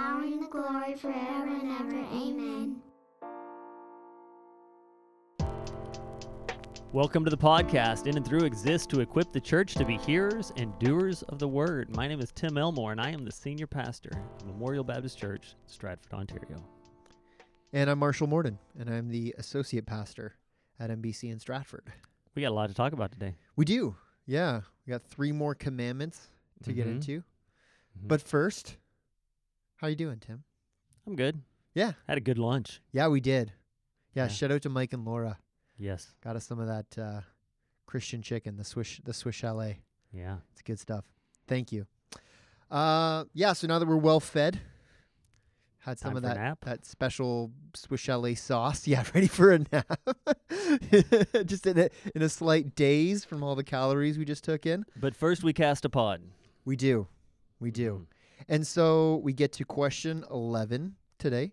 power and the glory forever and ever. Amen. Welcome to the podcast. In and Through exists to equip the church to be hearers and doers of the word. My name is Tim Elmore, and I am the senior pastor at Memorial Baptist Church, Stratford, Ontario. And I'm Marshall Morden, and I'm the associate pastor at MBC in Stratford. We got a lot to talk about today. We do, yeah. We got three more commandments to get Mhm. into. Mhm. But first, how you doing, Tim? I'm good. Yeah, Had a good lunch. yeah, we did. Yeah, Yeah. shout out to Mike and Laura. Yes. Got us some of that uh, Christian chicken, the Swiss, the Swiss Chalet. Yeah. It's good stuff. Thank you. Uh, yeah. So now that we're well fed, had some Time of that that special Swiss Chalet sauce. Yeah, ready for a nap. just in a in a slight daze from all the calories we just took in. But first, we cast a pod. We do, we do. Mhm. And so we get to question eleven today.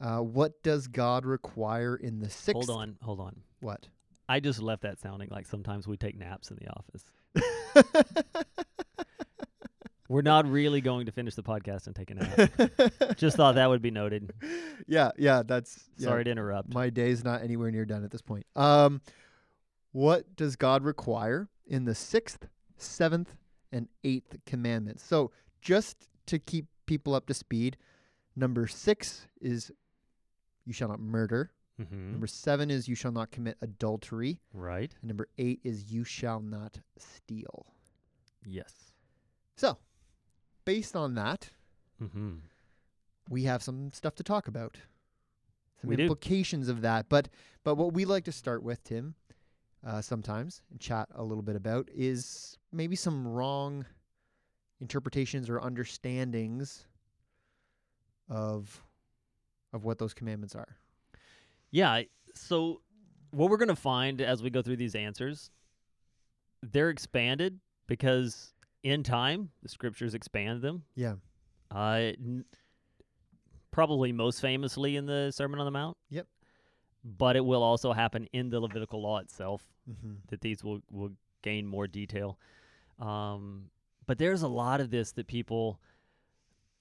Uh, what does God require in the sixth? Hold on. Hold on. What? I just left that sounding like sometimes we take naps in the office. We're not really going to finish the podcast and take a nap. just thought that would be noted. yeah, yeah. That's yeah. Sorry to interrupt. My day's not anywhere near done at this point. Um, what does God require in the sixth, seventh, and eighth commandments? So, just to keep people up to speed, number six is you shall not murder. hmm Number seven is you shall not commit adultery. Right. And number eight is you shall not steal. Yes. So, based on that, Mm-hmm. we have some stuff to talk about. Some We do. implications of that. But but what we like to start with, Tim, uh, sometimes and chat a little bit about is maybe some wrong interpretations or understandings of of what those commandments are. Yeah. So, what we're going to find as we go through these answers, they're expanded because in time the scriptures expand them. Yeah. Uh, n- probably most famously in the Sermon on the Mount. Yep. But it will also happen in the Levitical law itself Mm-hmm. that these will will gain more detail. Um, but there's a lot of this that people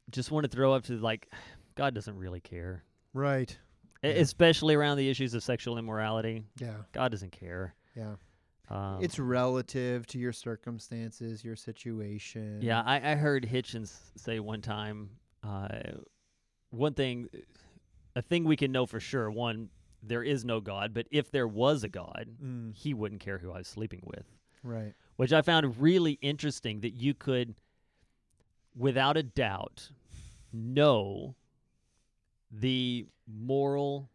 just want to throw up to like God doesn't really care, Right. Yeah. especially around the issues of sexual immorality. Yeah. God doesn't care. Yeah. Um, it's relative to your circumstances, your situation. Yeah, I, I heard Hitchens say one time, uh, one thing, a thing we can know for sure. One, there is no God, but if there was a God, Mm, he wouldn't care who I was sleeping with. right. Which I found really interesting that you could, without a doubt, know the moral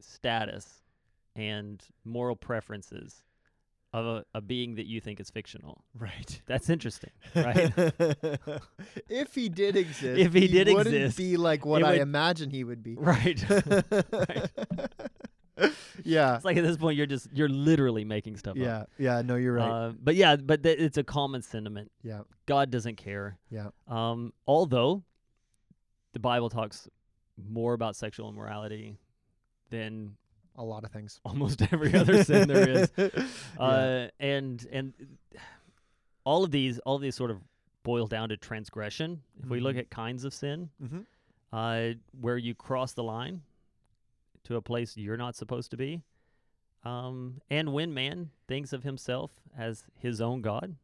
status and moral preferences of a, a being that you think is fictional. Right. That's interesting, right? if he did exist, If he did wouldn't exist, be like what I would- imagine he would be. Right. right. yeah. It's like at this point you're just you're literally making stuff Yeah. up. Yeah. Yeah. No, you're right. Uh, but yeah, but th- it's a common sentiment. yeah. God doesn't care. Yeah. Um, although the Bible talks more about sexual immorality than A lot of things. almost every other sin there is. yeah. Uh, and and all of these all of these sort of boil down to transgression. If we look Mhm. at kinds of sin, Mhm. uh, where you cross the line to a place you're not supposed to be, um, and when man thinks of himself as his own God,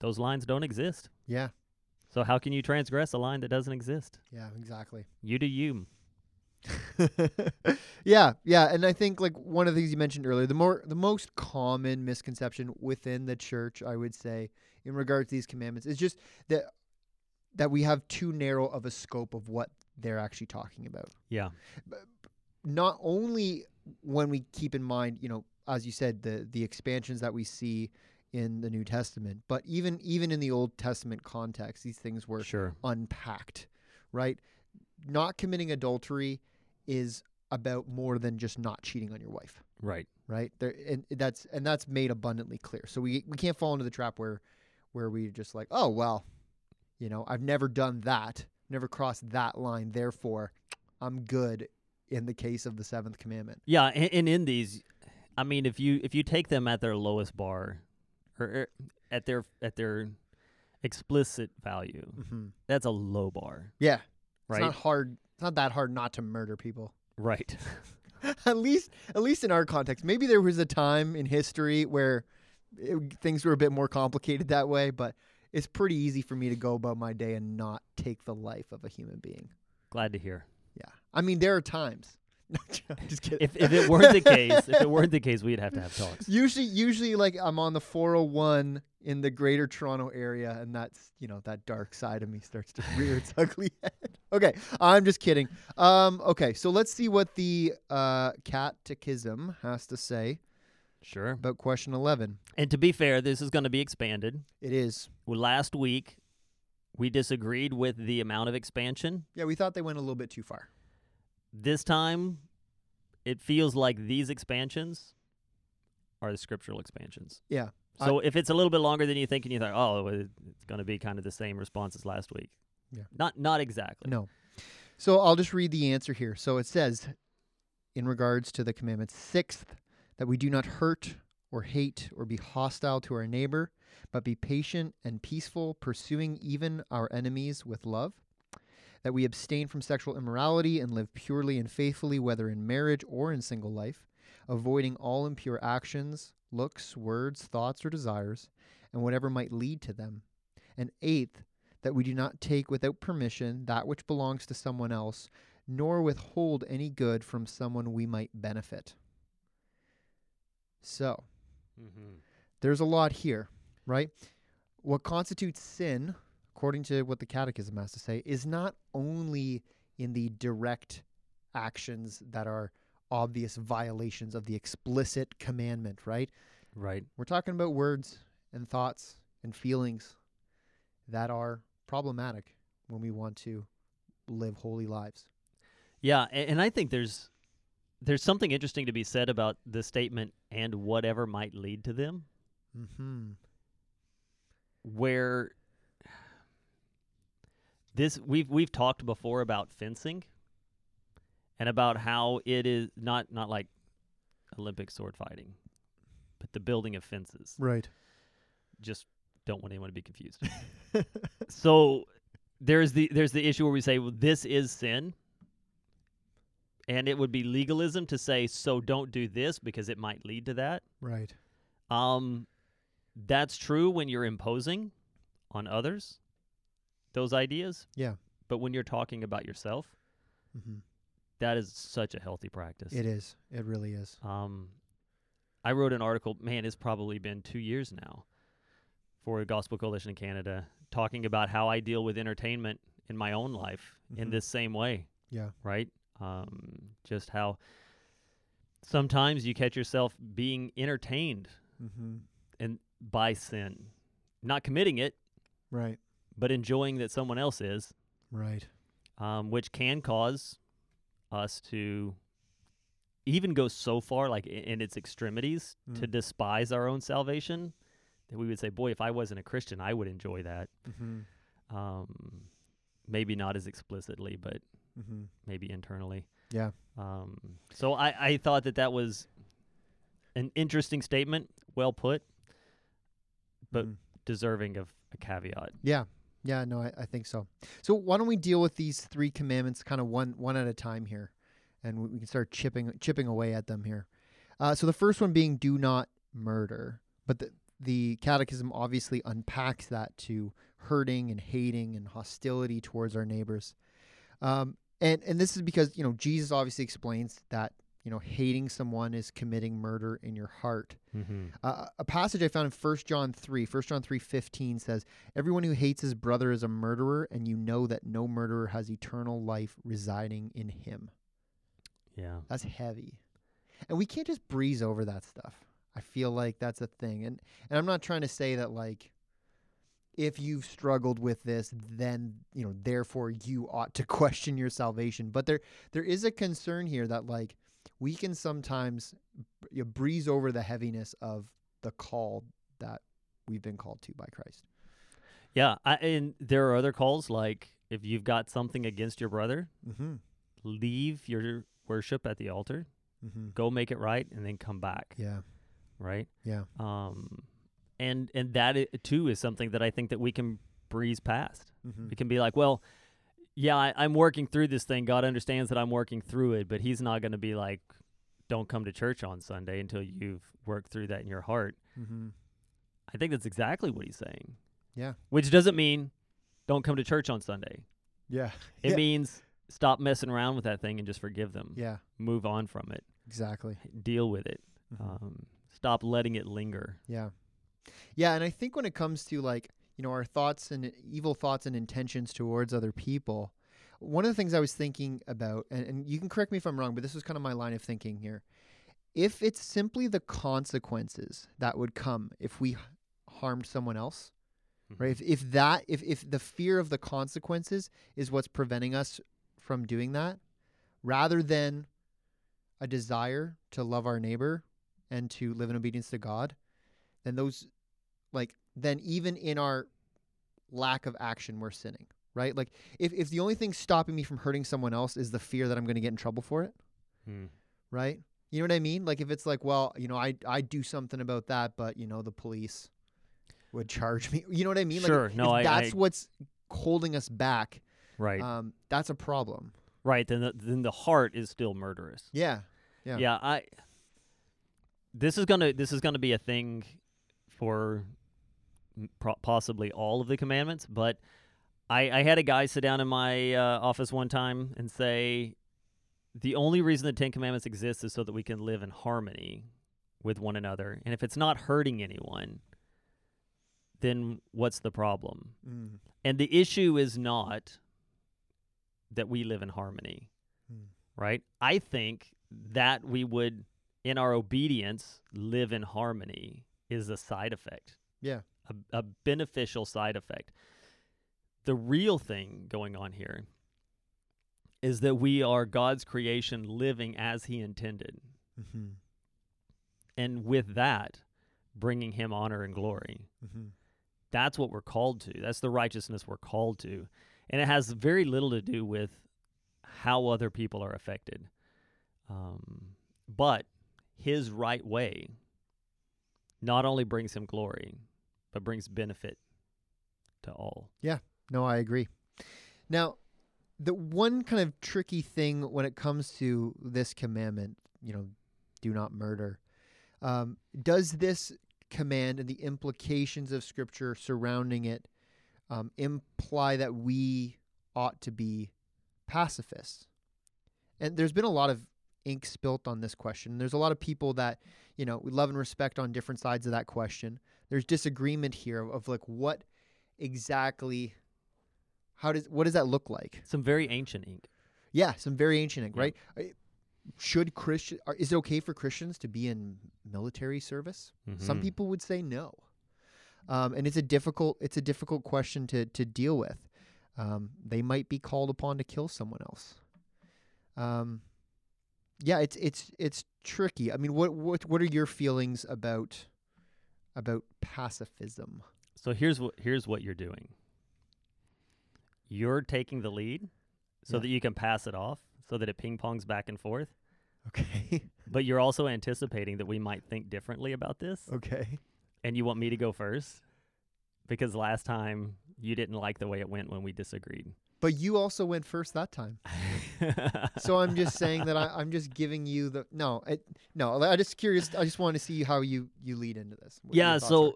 those lines don't exist. Yeah. So how can you transgress a line that doesn't exist? Yeah. Exactly. You do you. yeah, yeah, and I think like one of the things you mentioned earlier, the more the most common misconception within the church, I would say, in regards to these commandments, is just that that we have too narrow of a scope of what they're actually talking about. Yeah. Not only when we keep in mind, you know, as you said, the the expansions that we see in the New Testament, but even even in the Old Testament context, these things were Sure. unpacked, right? Not committing adultery is about more than just not cheating on your wife, Right. right? There and that's and that's made abundantly clear. So we we can't fall into the trap where where we just like, oh well, you know, I've never done that, never crossed that line, therefore I'm good in the case of the seventh commandment. Yeah, and, and in these, I mean, if you if you take them at their lowest bar, or, or at their at their explicit value. Mm-hmm. That's a low bar, Yeah, right? it's not hard. It's not that hard not to murder people. right. at least, at least in our context. Maybe there was a time in history where it, things were a bit more complicated that way, but it's pretty easy for me to go about my day and not take the life of a human being. Glad to hear. I mean there are times. Just kidding. If if it weren't the case, if it weren't the case, we'd have to have talks. Usually, usually, like I'm on the 401 in the Greater Toronto area, and that's you know that dark side of me starts to rear its ugly head. Okay, I'm just kidding. Um, okay, so let's see what the uh, Catechism has to say Sure. about question 11. And to be fair, this is going to be expanded. It is. Well, last week, we disagreed with the amount of expansion. Yeah, we thought they went a little bit too far. This time, it feels like these expansions are the scriptural expansions. Yeah. I- So if it's a little bit longer than you think, and you think, oh, it's going to be kind of the same response as last week. Yeah. Not not exactly. No. So I'll just read the answer here. So it says, in regards to the commandment, sixth, that we do not hurt or hate or be hostile to our neighbor, but be patient and peaceful, pursuing even our enemies with love. That we abstain from sexual immorality and live purely and faithfully, whether in marriage or in single life, avoiding all impure actions, looks, words, thoughts, or desires, and whatever might lead to them. And eighth, that we do not take without permission that which belongs to someone else, nor withhold any good from someone we might benefit. So, Mm-hmm. there's a lot here, right? What constitutes sin, according to what the Catechism has to say, is not only in the direct actions that are obvious violations of the explicit commandment, right? Right. We're talking about words and thoughts and feelings that are problematic when we want to live holy lives. Yeah, and I think there's there's something interesting to be said about the statement and whatever might lead to them, Mm-hmm. where this we've we've talked before about fencing and about how it is not not like Olympic sword fighting, but the building of fences. Right. Just don't want anyone to be confused. so there's the there's the issue where we say well, this is sin and it would be legalism to say so don't do this because it might lead to that right. um that's true when you're imposing on others those ideas Yeah. but when you're talking about yourself Mm-hmm. that is such a healthy practice It is. It really is. um i wrote an article man it's probably been two years now for a gospel coalition in canada talking about how i deal with entertainment in my own life in Mhm. this same way Yeah. right? Um, just how sometimes you catch yourself being entertained Mm-hmm. and by sin, not committing it, Right. But enjoying that someone else is, Right. um, which can cause us to even go so far, like i- in its extremities, to Mm. despise our own salvation. That we would say, "Boy, if I wasn't a Christian, I would enjoy that." Mm-hmm. Um, maybe not as explicitly, but Mm-hmm. maybe internally. Yeah. Um, so I, I thought that that was an interesting statement, well put, But- Mhm. deserving of a caveat. Yeah. Yeah, no, I, I think so. So why don't we deal with these three commandments kind of one one at a time here, and we, can start chipping chipping away at them here. Uh, so the first one being do not murder, but the the Catechism obviously unpacks that to hurting and hating and hostility towards our neighbors, um, and and this is because you know Jesus obviously explains that you know hating someone is committing murder in your heart. Mm-hmm. Uh, a passage I found in 1 John 3, 1 John 3:15 says, "Everyone who hates his brother is a murderer, and you know that no murderer has eternal life residing in him." Yeah. That's heavy. And we can't just breeze over that stuff. I feel like that's a thing. And and I'm not trying to say that like if you've struggled with this, then, you know, therefore you ought to question your salvation. But there there is a concern here that like we can sometimes you breeze over the heaviness of the call that we've been called to by Christ. Yeah. I, and there are other calls like if you've got something against your brother, Mm-hmm. leave your worship at the altar, Mm-hmm. go make it right, and then come back. Yeah. Right. Yeah. Um, and and that too is something that I think that we can breeze past. Mm-hmm. We can be like, well, yeah, I, I'm working through this thing. God understands that I'm working through it, but He's not going to be like, don't come to church on Sunday until you've worked through that in your heart. Mm-hmm. I think that's exactly what He's saying. Yeah. Which doesn't mean don't come to church on Sunday. Yeah. It Yeah. means stop messing around with that thing and just forgive them. Yeah. Move on from it. Exactly. Deal with it. Mhm. Um, stop letting it linger. Yeah. Yeah, and I think when it comes to like, you know, our thoughts and evil thoughts and intentions towards other people, one of the things I was thinking about, and, and you can correct me if I'm wrong, but this was kind of my line of thinking here. If it's simply the consequences that would come if we harmed someone else, mm-hmm. right? If, if that, if, if the fear of the consequences is what's preventing us from doing that, rather than a desire to love our neighbor and to live in obedience to God, then those, like, then even in our lack of action, we're sinning, right? Like, if, if the only thing stopping me from hurting someone else is the fear that I'm going to get in trouble for it, Hmm. right? You know what I mean? Like, if it's like, well, you know, I I do something about that, but you know, the police would charge me. You know what I mean? Sure. Like, No, if I- that's I- what's holding us back. Right. Um, that's a problem. right. Then the, then the heart is still murderous. Yeah. Yeah. Yeah. I. This is gonna this is gonna be a thing for possibly all of the commandments, but I I had a guy sit down in my uh, office one time and say, the only reason the Ten Commandments exist is so that we can live in harmony with one another, and if it's not hurting anyone, then what's the problem? Mm. And the issue is not that we live in harmony, Hmm. right? I think that we would, in our obedience, live in harmony is a side effect, Yeah. A, a beneficial side effect. The real thing going on here is that we are God's creation living as He intended. Mm-hmm. And with that, bringing Him honor and glory. Mm-hmm. That's what we're called to. That's the righteousness we're called to. And it has very little to do with how other people are affected. Um, but his right way not only brings him glory, but brings benefit to all. Yeah. No, I agree. Now, the one kind of tricky thing when it comes to this commandment, you know, do not murder, um, does this command and the implications of Scripture surrounding it um, imply that we ought to be pacifists? And there's been a lot of ink spilt on this question. There's a lot of people that, you know, we love and respect on different sides of that question. There's disagreement here of, of like what exactly how does what does that look like? Some very ancient ink. Yeah, some very ancient ink, Yeah. right? Should Christian are- is it okay for Christians to be in military service? Some Mhm. people would say no, um, and it's a difficult it's a difficult question to to deal with. Um, they might be called upon to kill someone else. Um, yeah, it's it's it's tricky. I mean, what what what are your feelings about about pacifism? So here's what here's what you're doing. You're taking the lead so Yeah. that you can pass it off so that it ping pongs back and forth. Okay, But you're also anticipating that we might think differently about this. okay. And you want me to go first? Because last time you didn't like the way it went when we disagreed. But you also went first that time. so I'm just saying that I, I'm just giving you the no, it, no. I just curious. I just want to see how you you lead into this. yeah, so are.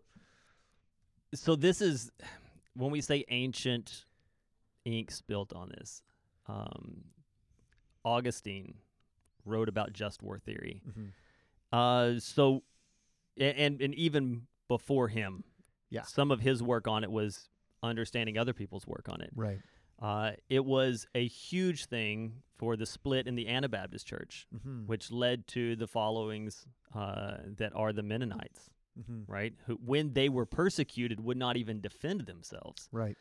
so this is when we say ancient ink spilt on this. Um, Augustine wrote about just war theory. Mhm. Uh, so and and even before him, Yeah. some of his work on it was understanding other people's work on it. right. Uh, it was a huge thing for the split in the Anabaptist church, Mm-hmm. which led to the followings uh, that are the Mennonites, Mm-hmm. right? Who, when they were persecuted, would not even defend themselves, Right.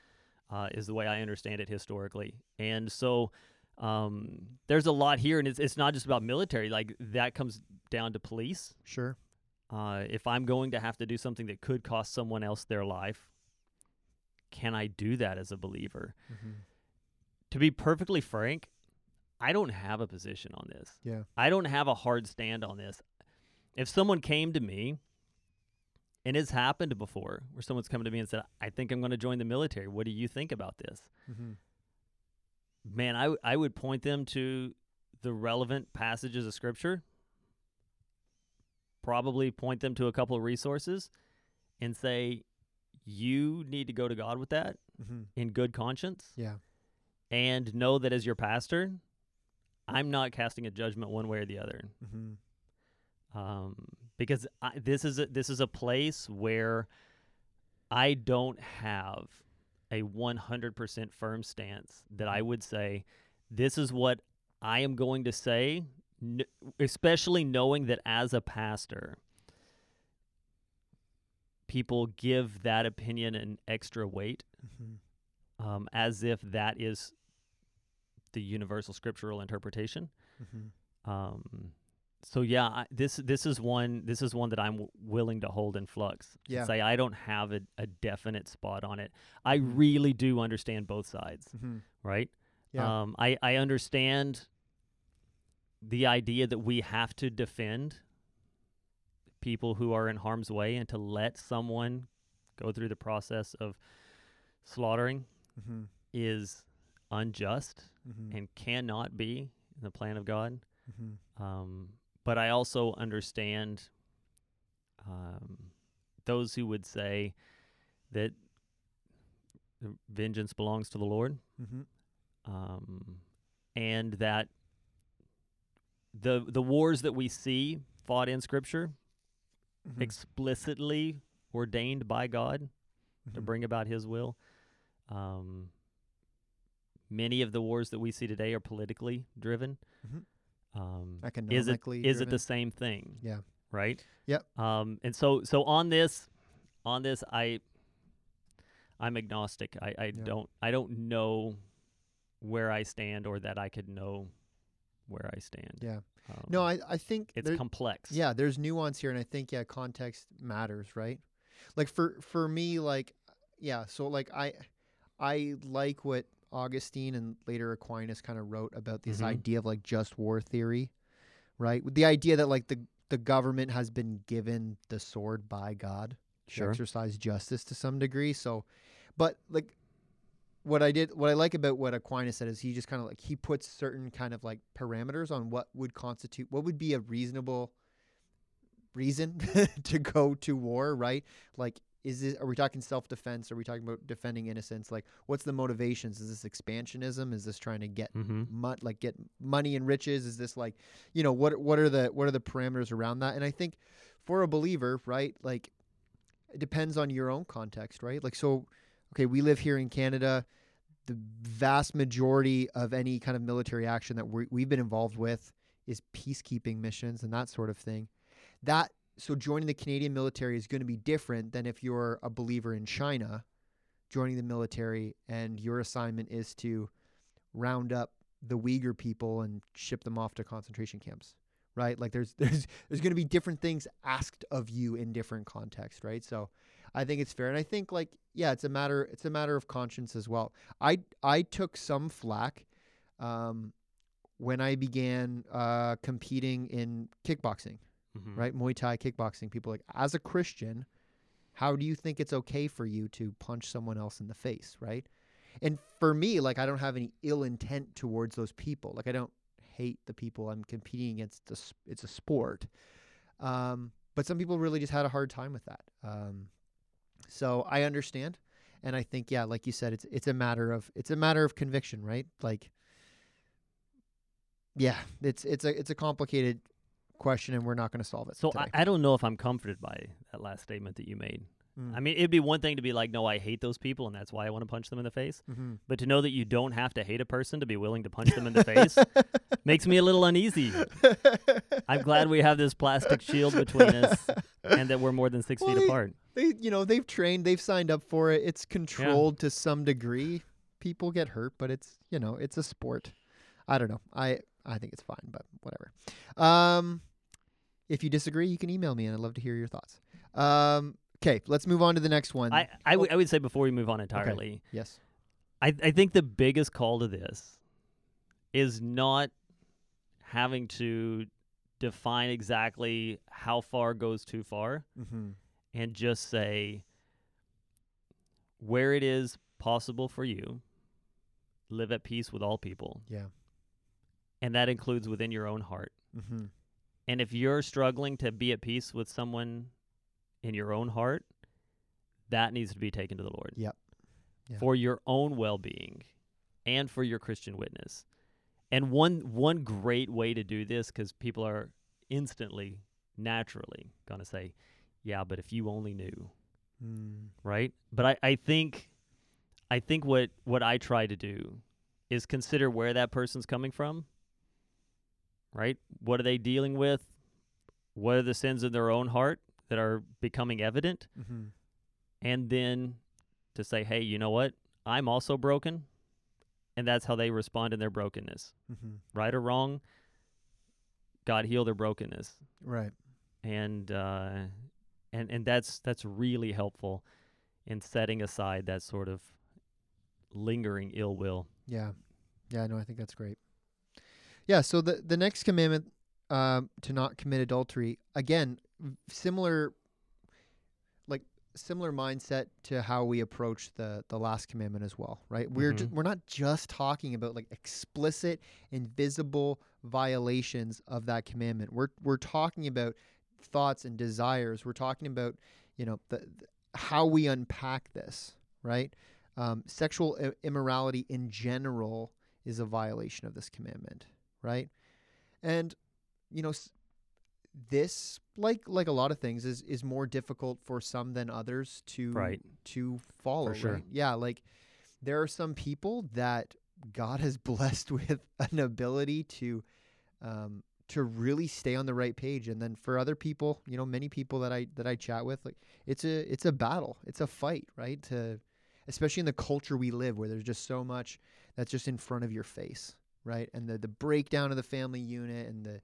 uh, is the way I understand it historically. And so um, there's a lot here, and it's, it's not just about military. Like that comes down to police. Sure. Uh, if I'm going to have to do something that could cost someone else their life, can I do that as a believer? Mm-hmm. to be perfectly frank, I don't have a position on this. Yeah. I don't have a hard stand on this. If someone came to me and it's happened before where someone's come to me and said, "I think I'm going to join the military. What do you think about this?" Mm-hmm. Man, I w- I would point them to the relevant passages of scripture. Probably point them to a couple of resources and say, "You need to go to God with that Mm-hmm. in good conscience." Yeah. and know that as your pastor, I'm not casting a judgment one way or the other. Mm-hmm. Um, because I, this is a, this is a place where I don't have a 100% firm stance that I would say this is what I am going to say, n- especially knowing that as a pastor, people give that opinion an extra weight Mm-hmm. um, as if that is the universal scriptural interpretation. Mm-hmm. Um, so yeah, I, this this is one this is one that I'm w- willing to hold in flux. Yeah. say I don't have a, a definite spot on it. I Mhm. really do understand both sides, Mm-hmm. right? Yeah. Um, I I understand the idea that we have to defend people who are in harm's way and to let someone go through the process of slaughtering mm-hmm. is unjust Mm-hmm. and cannot be in the plan of God. mm-hmm. Um, but I also understand um, those who would say that vengeance belongs to the Lord, Mm-hmm. um, and that the the wars that we see fought in Scripture Mm-hmm. explicitly ordained by God to Mhm. bring about His will. Um, many of the wars that we see today are politically driven. Mhm. Um, is it economically. is it the same thing? Yeah. Right. Yep. Um, and so so on this, on this, I I'm agnostic. I, I Yeah. don't I don't know where I stand or that I could know where I stand. Yeah. Um, No, I I think it's there- complex. Yeah, there's nuance here, and I think yeah, context matters, right? Like for for me, like yeah, so like I I like what Augustine and later Aquinas kind of wrote about this Mhm. idea of like just war theory, right? With the idea that like the the government has been given the sword by God to exercise justice to some degree. So, but like what I did, what I like about what Aquinas said is he just kind of like he puts certain kind of like parameters on what would constitute what would be a reasonable reason to go to war, right? Like, is this are we talking self defense? Are we talking about defending innocence? Like, what's the motivations? Is this expansionism? Is this trying to get Mm-hmm. like get money and riches? Is this like, you know, what what are the what are the parameters around that? And I think for a believer, right, like it depends on your own context, right? Like so okay, we live here in Canada. The vast majority of any kind of military action that we we've been involved with is peacekeeping missions and that sort of thing. That so joining the Canadian military is going to be different than if you're a believer in China joining the military and your assignment is to round up the Uyghur people and ship them off to concentration camps, right? Like there's there's there's going to be different things asked of you in different contexts, right? So I think it's fair, and I think like yeah, it's a matter it's a matter of conscience as well. I I took some flack um, when I began uh, competing in kickboxing, Mm-hmm. right? Muay Thai kickboxing. People like as a Christian, how do you think it's okay for you to punch someone else in the face, right? And for me, like I don't have any ill intent towards those people. Like I don't hate the people I'm competing against. It's a, it's a sport. Um, but some people really just had a hard time with that. Um, so I understand, and I think yeah, like you said, it's it's a matter of it's a matter of conviction, right? Like, yeah, it's it's a it's a complicated question, and we're not going to solve it. So. I, I don't know if I'm comforted by that last statement that you made. Mm. I mean, it'd be one thing to be like, no, I hate those people, and that's why I want to punch them in the face. Mhm. But to know that you don't have to hate a person to be willing to punch them in the face makes me a little uneasy. I'm glad we have this plastic shield between us and that we're more than six Well, feet they- apart. they you know they've trained they've signed up for it. It's controlled to some degree. People get hurt but it's you know it's a sport. I don't know. I i think it's fine but whatever. Um if you disagree you can email me and i'd love to hear your thoughts. Um okay let's move on to the next one. I, I, would I would say before we move on entirely, yes. I, I think the biggest call to this is not having to define exactly how far goes too far mm-hmm. and just say where it is possible for you, live at peace with all people. Yeah. And that includes within your own heart. Mm-hmm. And if you're struggling to be at peace with someone in your own heart, that needs to be taken to the Lord. Yep. Yeah. For your own well-being and for your Christian witness. And one one great way to do this cuz people are instantly naturally going to say, "Yeah, but if you only knew." Mm. right? But I, I think I think what what I try to do is consider where that person's coming from. Right? What are they dealing with? What are the sins in their own heart that are becoming evident? Mm-hmm. And then to say, "Hey, you know what? I'm also broken." And that's how they respond in their brokenness. Mm-hmm. Right or wrong, God heal their brokenness. Right. and uh, and and that's that's really helpful in setting aside that sort of lingering ill will. Yeah. Yeah, no, I think that's great. Yeah, so the the next commandment um to not commit adultery, again, similar similar mindset to how we approach the the last commandment as well, right? We're ju- Mhm. we're not just talking about like explicit invisible violations of that commandment. We're we're talking about thoughts and desires. We're talking about, you know, the, the how we unpack this, right? Um, sexual I- immorality in general is a violation of this commandment, right? And you know, s- this like like a lot of things is is more difficult for some than others to Right. to follow. sure. right? Yeah, like there are some people that God has blessed with an ability to um, to really stay on the right page, and then for other people, you know, many people that I that I chat with, like it's a it's a battle, it's a fight, right? To especially in the culture we live, where there's just so much that's just in front of your face, right? And the the breakdown of the family unit and the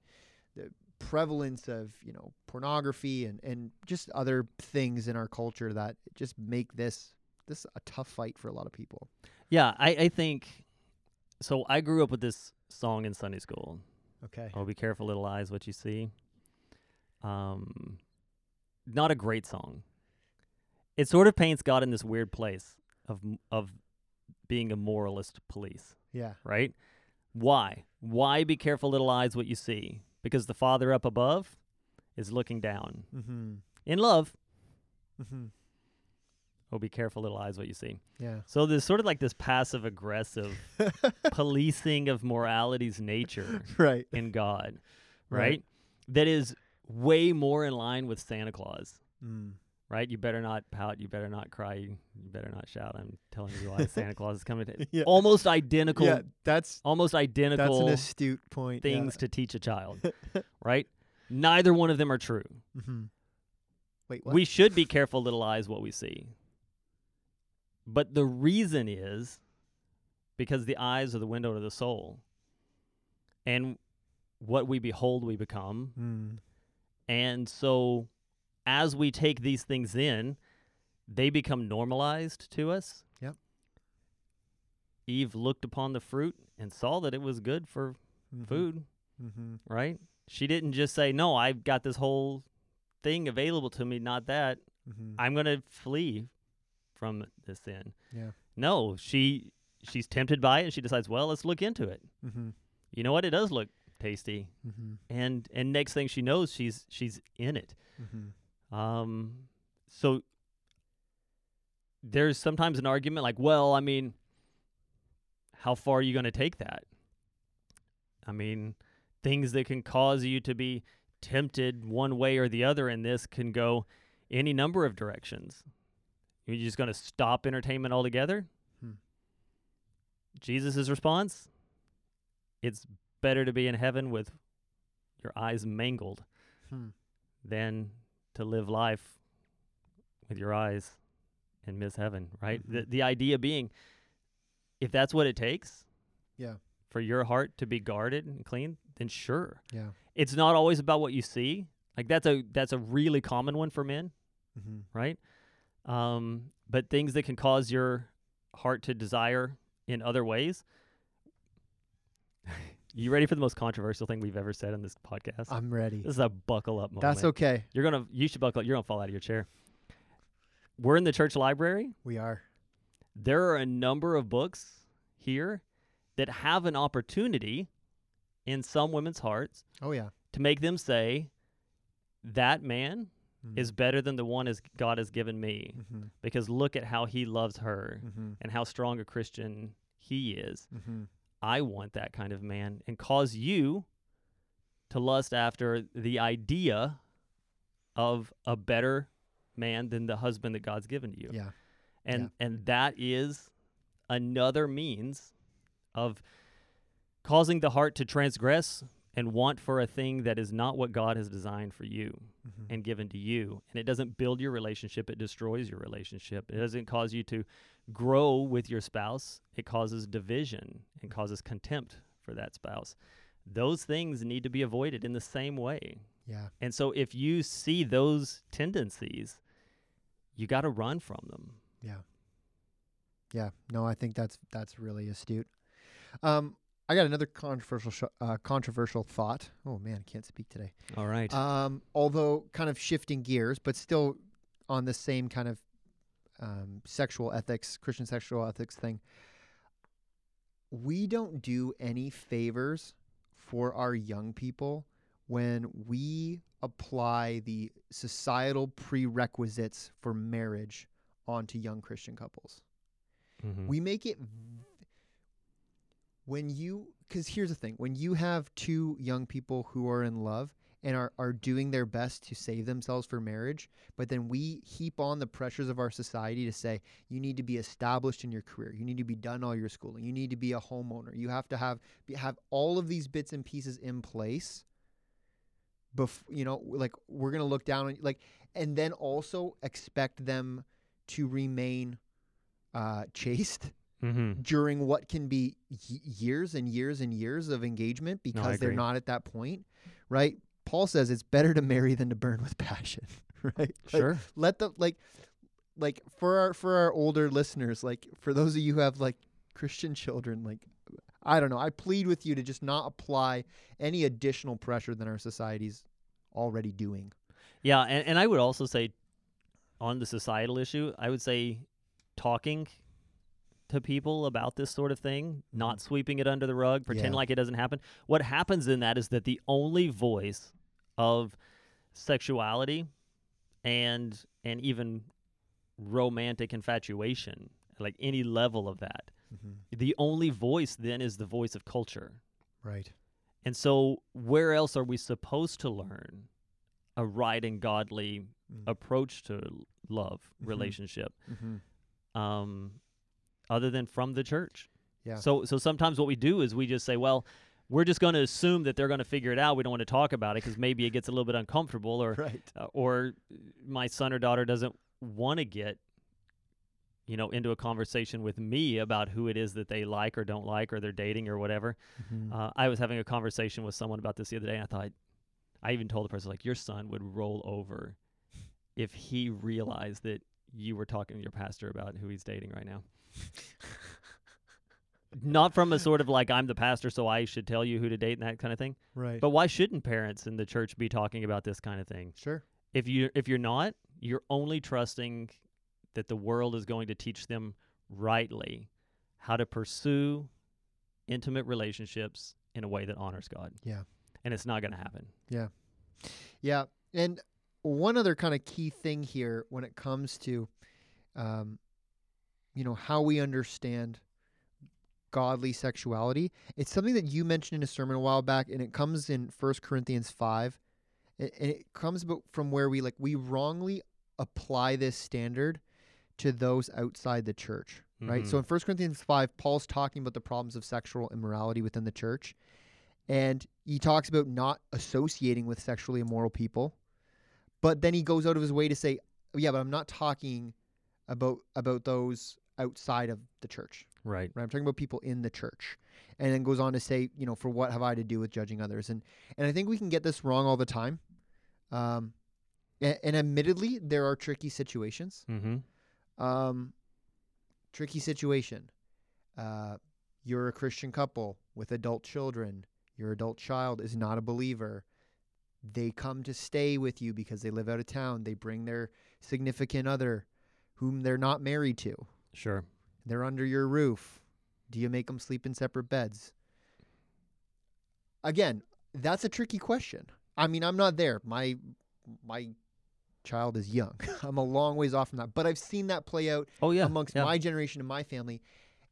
the prevalence of you know pornography and and just other things in our culture that just make this this a tough fight for a lot of people. Yeah, I, I think so. I grew up with this song in Sunday school. Okay. Oh, be careful, little eyes, what you see. Um, not a great song. It sort of paints God in this weird place of of being a moralist police. Yeah. right? Why? Why be careful, little eyes, what you see? Because the Father up above is looking down Mm-hmm. in love. Mm-hmm. Oh, be careful, little eyes, what you see. Yeah. So there's sort of like this passive aggressive policing of morality's nature right. in God, right? Right. That is way more in line with Santa Claus, Mm. Right? You better not pout. You better not cry. You, you better not shout. I'm telling you why Santa Claus is coming. To, Yeah. Almost identical. Yeah, that's Almost identical. that's an astute point. yeah. things to teach a child, right? Neither one of them are true. Mm-hmm. Wait, what? We should be careful, little eyes, what we see. But the reason is because the eyes are the window to the soul. And what we behold, we become. Mm. And so as we take these things in, they become normalized to us. Yep. Eve looked upon the fruit and saw that it was good for Mhm. food. Mm-hmm. right? She didn't just say, "No, I've got this whole thing available to me, not that. Mm-hmm. I'm going to flee from this sin." Yeah. No, she she's tempted by it and she decides, "Well, let's look into it." Mm-hmm. You know what? It does look tasty. Mm-hmm. And and next thing she knows, she's she's in it. Um so there's sometimes an argument like, "Well, I mean, how far are you going to take that?" I mean, things that can cause you to be tempted one way or the other in this can go any number of directions. You're just going to stop entertainment altogether? Hmm. Jesus' response it's better to be in heaven with your eyes mangled Hmm. than to live life with your eyes and miss heaven, right? The Mhm. the idea being if that's what it takes Yeah. for your heart to be guarded and clean, then sure. Yeah. It's not always about what you see. Like that's a that's a really common one for men, Mm-hmm. right? Um, but things that can cause your heart to desire in other ways. You ready for the most controversial thing we've ever said on this podcast? I'm ready. this is a buckle up moment. That's okay. You're gonna you should buckle up. You're gonna fall out of your chair. we're in the church library. We are. There are a number of books here that have an opportunity in some women's hearts Oh yeah. to make them say, that man Mm. is better than the one as God has given me Mm-hmm. because look at how he loves her Mm-hmm. and how strong a Christian he is. I want that kind of man and cause you to lust after the idea of a better man than the husband that God's given to you. Yeah. And and that is another means of causing the heart to transgress and want for a thing that is not what God has designed for you Mm-hmm. and given to you. And it doesn't build your relationship, it destroys your relationship. It doesn't cause you to grow with your spouse, it causes division and causes contempt for that spouse. Those things need to be avoided in the same way. yeah. And so if you see those tendencies, you got to run from them. Yeah. Yeah. No, I think that's that's really astute. Um, I got another controversial sh- uh, controversial thought. Oh man, I can't speak today. All right. Um, although kind of shifting gears, but still on the same kind of um, sexual ethics, Christian sexual ethics thing. We don't do any favors for our young people when we apply the societal prerequisites for marriage onto young Christian couples. Mhm. We make it when you because here's the thing when you have two young people who are in love and are, are doing their best to save themselves for marriage but then we heap on the pressures of our society to say you need to be established in your career. You need to be done all your schooling. You need to be a homeowner. You have to have have all of these bits and pieces in place bef- you know like we're gonna look down on like and then also expect them to remain uh, chaste Mhm. during what can be years and years and years of engagement because they're not at that point, right? Paul says it's better to marry than to burn with passion, right? Like, Sure. let the like like for our for our older listeners, like for those of you who have like Christian children, like I don't know, I plead with you to just not apply any additional pressure than our society's already doing. Yeah, and, and I would also say on the societal issue, I would say talking to people about this sort of thing, not sweeping it under the rug, pretend Yeah. like it doesn't happen. What happens in that is that the only voice of sexuality and and even romantic infatuation, like any level of that, the only voice then is the voice of culture. Right. And so, where else are we supposed to learn a right and godly Mm. approach to love, Mhm. relationship, Mm-hmm. um, other than from the church? Yeah. So, so sometimes what we do is we just say, well, we're just going to assume that they're going to figure it out. We don't want to talk about it because maybe it gets a little bit uncomfortable, or Right. uh, or my son or daughter doesn't want to get you know into a conversation with me about who it is that they like or don't like or they're dating or whatever Mhm. uh, I was having a conversation with someone about this the other day, and I thought, I even told the person like, your son would roll over if he realized that you were talking to your pastor about who he's dating right now. Not from a sort of like I'm the pastor, so I should tell you who to date and that kind of thing. right. But why shouldn't parents in the church be talking about this kind of thing? sure. If you if you're not, you're only trusting that the world is going to teach them rightly how to pursue intimate relationships in a way that honors God. Yeah. And it's not going to happen. Yeah, Yeah. and one other kind of key thing here when it comes to, um, you know, how we understand godly sexuality, it's something that you mentioned in a sermon a while back, and it comes in First Corinthians five, and and it comes about from where we like we wrongly apply this standard to those outside the church, right? So Mhm. in First Corinthians five, Paul's talking about the problems of sexual immorality within the church, and he talks about not associating with sexually immoral people but then he goes out of his way to say yeah but i'm not talking about about those outside of the church Right. right i'm talking about people in the church and then goes on to say you know for what have i to do with judging others and and i think we can get this wrong all the time um and, and admittedly there are tricky situations Mm-hmm. um, tricky situation. Uh, you're a Christian couple with adult children. Your adult child is not a believer. They come to stay with you because they live out of town. They bring their significant other whom they're not married to. Sure. They're under your roof. Do you make them sleep in separate beds? Again, that's a tricky question. I mean, I'm not there. My my child is young. I'm a long ways off from that, but I've seen that play out Oh yeah. amongst yeah. my generation and my family.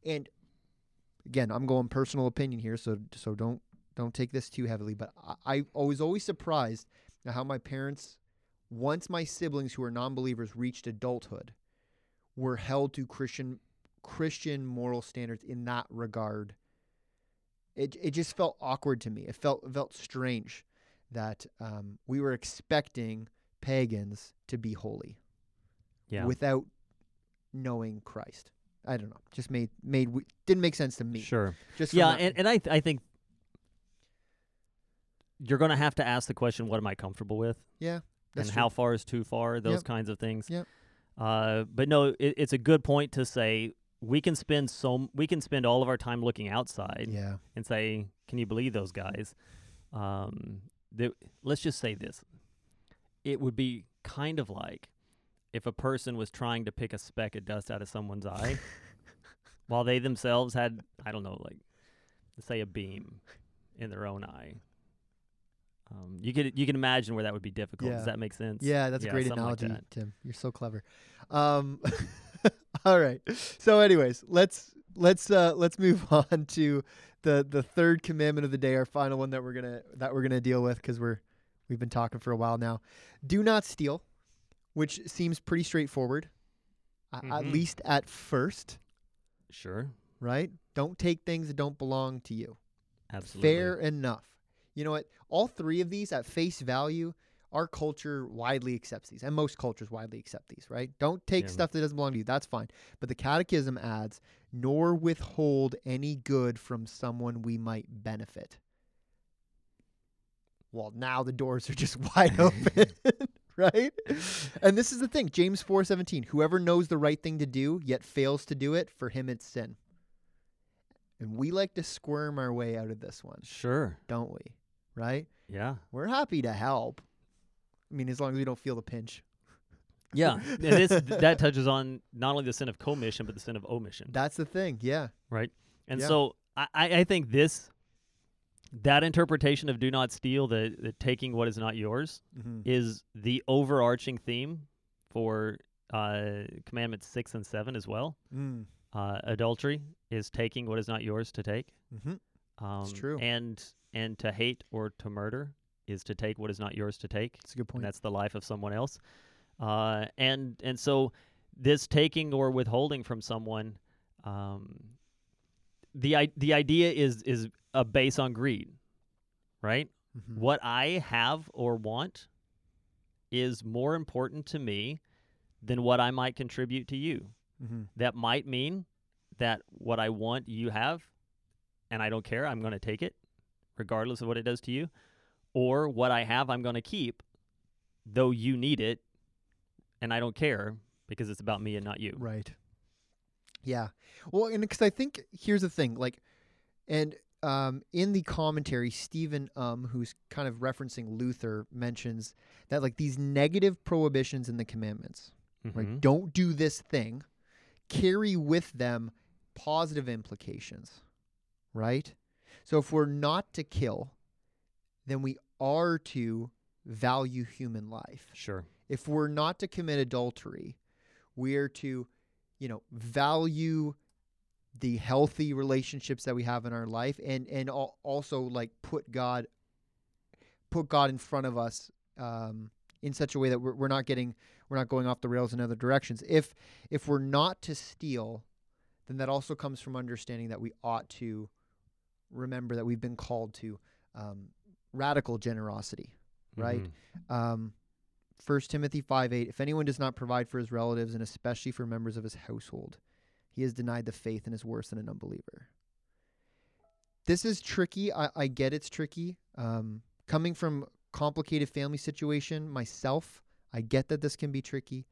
And again, I'm going personal opinion here, so so don't don't take this too heavily. But I, I was always surprised at how my parents, once my siblings who are non-believers reached adulthood, were held to Christian Christian moral standards in that regard. It it just felt awkward to me. It felt it felt strange that um, we were expecting pagans to be holy yeah. without knowing Christ. I don't know. Just made made didn't make sense to me. Sure. Just Yeah, and, and I th- I think you're going to have to ask the question, what am I comfortable with? yeah, and true. how far is too far? Those Yep. kinds of things. Yep. Uh, but no, it, it's a good point to say we can spend so we can spend all of our time looking outside Yeah, and say, can you believe those guys? Um, the, let's just say this: it would be kind of like if a person was trying to pick a speck of dust out of someone's eye, while they themselves had, I don't know, like say a beam in their own eye. Um, you could you can imagine where that would be difficult. Yeah. Does that make sense? yeah, that's a great something like analogy. Tim. You're so clever. Um, all right. So, anyways, let's let's uh, let's move on to the the third commandment of the day, our final one that we're gonna that we're gonna deal with because we're we've been talking for a while now. Do not steal, which seems pretty straightforward, a- at least at first, Sure. right? Don't take things that don't belong to you. Absolutely. Fair enough. You know what? All three of these at face value, our culture widely accepts these, and most cultures widely accept these, right? Don't take Yeah. stuff that doesn't belong to you. That's fine. But the catechism adds, nor withhold any good from someone we might benefit. Well, now the doors are just wide open, right? And this is the thing, James 4:17, whoever knows the right thing to do yet fails to do it, for him it's sin. And we like to squirm our way out of this one, Sure. don't we? Right? Yeah. We're happy to help. I mean, as long as we don't feel the pinch. Yeah. and this that touches on not only the sin of commission but the sin of omission. That's the thing. Yeah. right? And Yeah. so I, I think this that interpretation of do not steal, the, the taking what is not yours, Mm-hmm. is the overarching theme for uh, commandments six and seven as well. Mm. Uh, adultery is taking what is not yours to take. Mm-hmm. Um, true. And and to hate or to murder is to take what is not yours to take. That's a good and point. that's the life of someone else. Uh, and and so this taking or withholding from someone, um, the the idea is is a base on greed, right? Mhm. What I have or want is more important to me than what I might contribute to you. Mhm. That might mean that what I want you have, and I don't care. I'm going to take it, regardless of what it does to you. Or what I have, I'm going to keep, though you need it, and I don't care because it's about me and not you. Right. Yeah. Well, and because I think here's the thing, like, and um, in the commentary, Stephen Um, who's kind of referencing Luther, mentions that like these negative prohibitions in the commandments, right? Mhm. Don't do this thing, carry with them positive implications, right? So if we're not to kill, then we are to value human life Sure. if we're not to commit adultery, we are to, you know, value the healthy relationships that we have in our life and and also like put God put God in front of us um, in such a way that we're, we're not getting we're not going off the rails in other directions. If if we're not to steal, then that also comes from understanding that we ought to remember that we've been called to um, radical generosity right? Mhm. Um, 1 Timothy 5 8. If anyone does not provide for his relatives and especially for members of his household, he has denied the faith and is worse than an unbeliever. This is tricky. I, I get it's tricky. Um, coming from complicated family situation myself, I get that this can be tricky.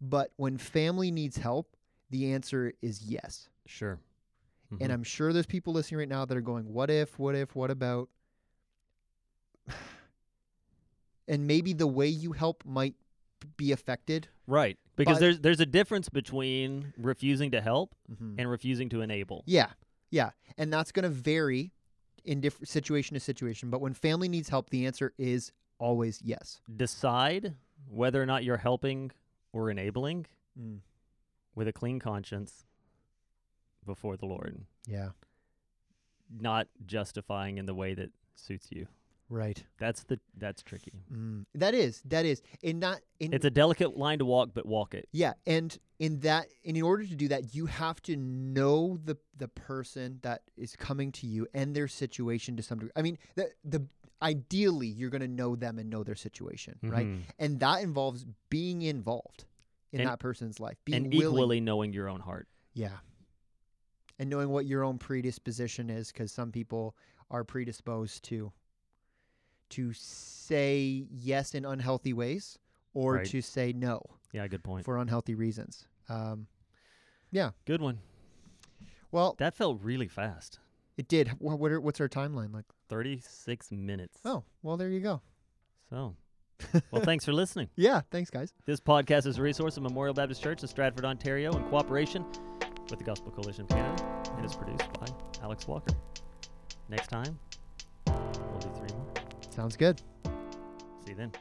But when family needs help, the answer is yes. Sure. And Mhm. I'm sure there's people listening right now that are going, what if, what if, what about? and maybe the way you help might be affected. Right. Because But- there's there's a difference between refusing to help Mm-hmm. and refusing to enable. Yeah, yeah, and that's going to vary in different situation to situation. But when family needs help, the answer is always yes. Decide whether or not you're helping or enabling Mm. with a clean conscience before the Lord, Yeah, not justifying in the way that suits you. right. That's the that's tricky. Mm. That is that is in not in It's a delicate line to walk, but walk it. Yeah, and in that, and in order to do that, you have to know the the person that is coming to you and their situation to some degree. I mean, the the ideally you're going to know them and know their situation, right? Mhm. And that involves being involved in And- that person's life, being And willing, equally knowing your own heart. yeah, and knowing what your own predisposition is, because some people are predisposed to to say yes in unhealthy ways or Right. to say no Yeah, good point. for unhealthy reasons. Um, yeah. Good one. well, That felt really fast. It did. Wha- What are, what's our timeline like? 36 minutes. Oh, well, there you go. So, well, thanks for listening. Yeah, thanks, guys. This podcast is a resource of Memorial Baptist Church in Stratford, Ontario, in cooperation with the Gospel Coalition of Canada. It is produced by Alex Walker. Next time, we'll do three more. Sounds good. See you then.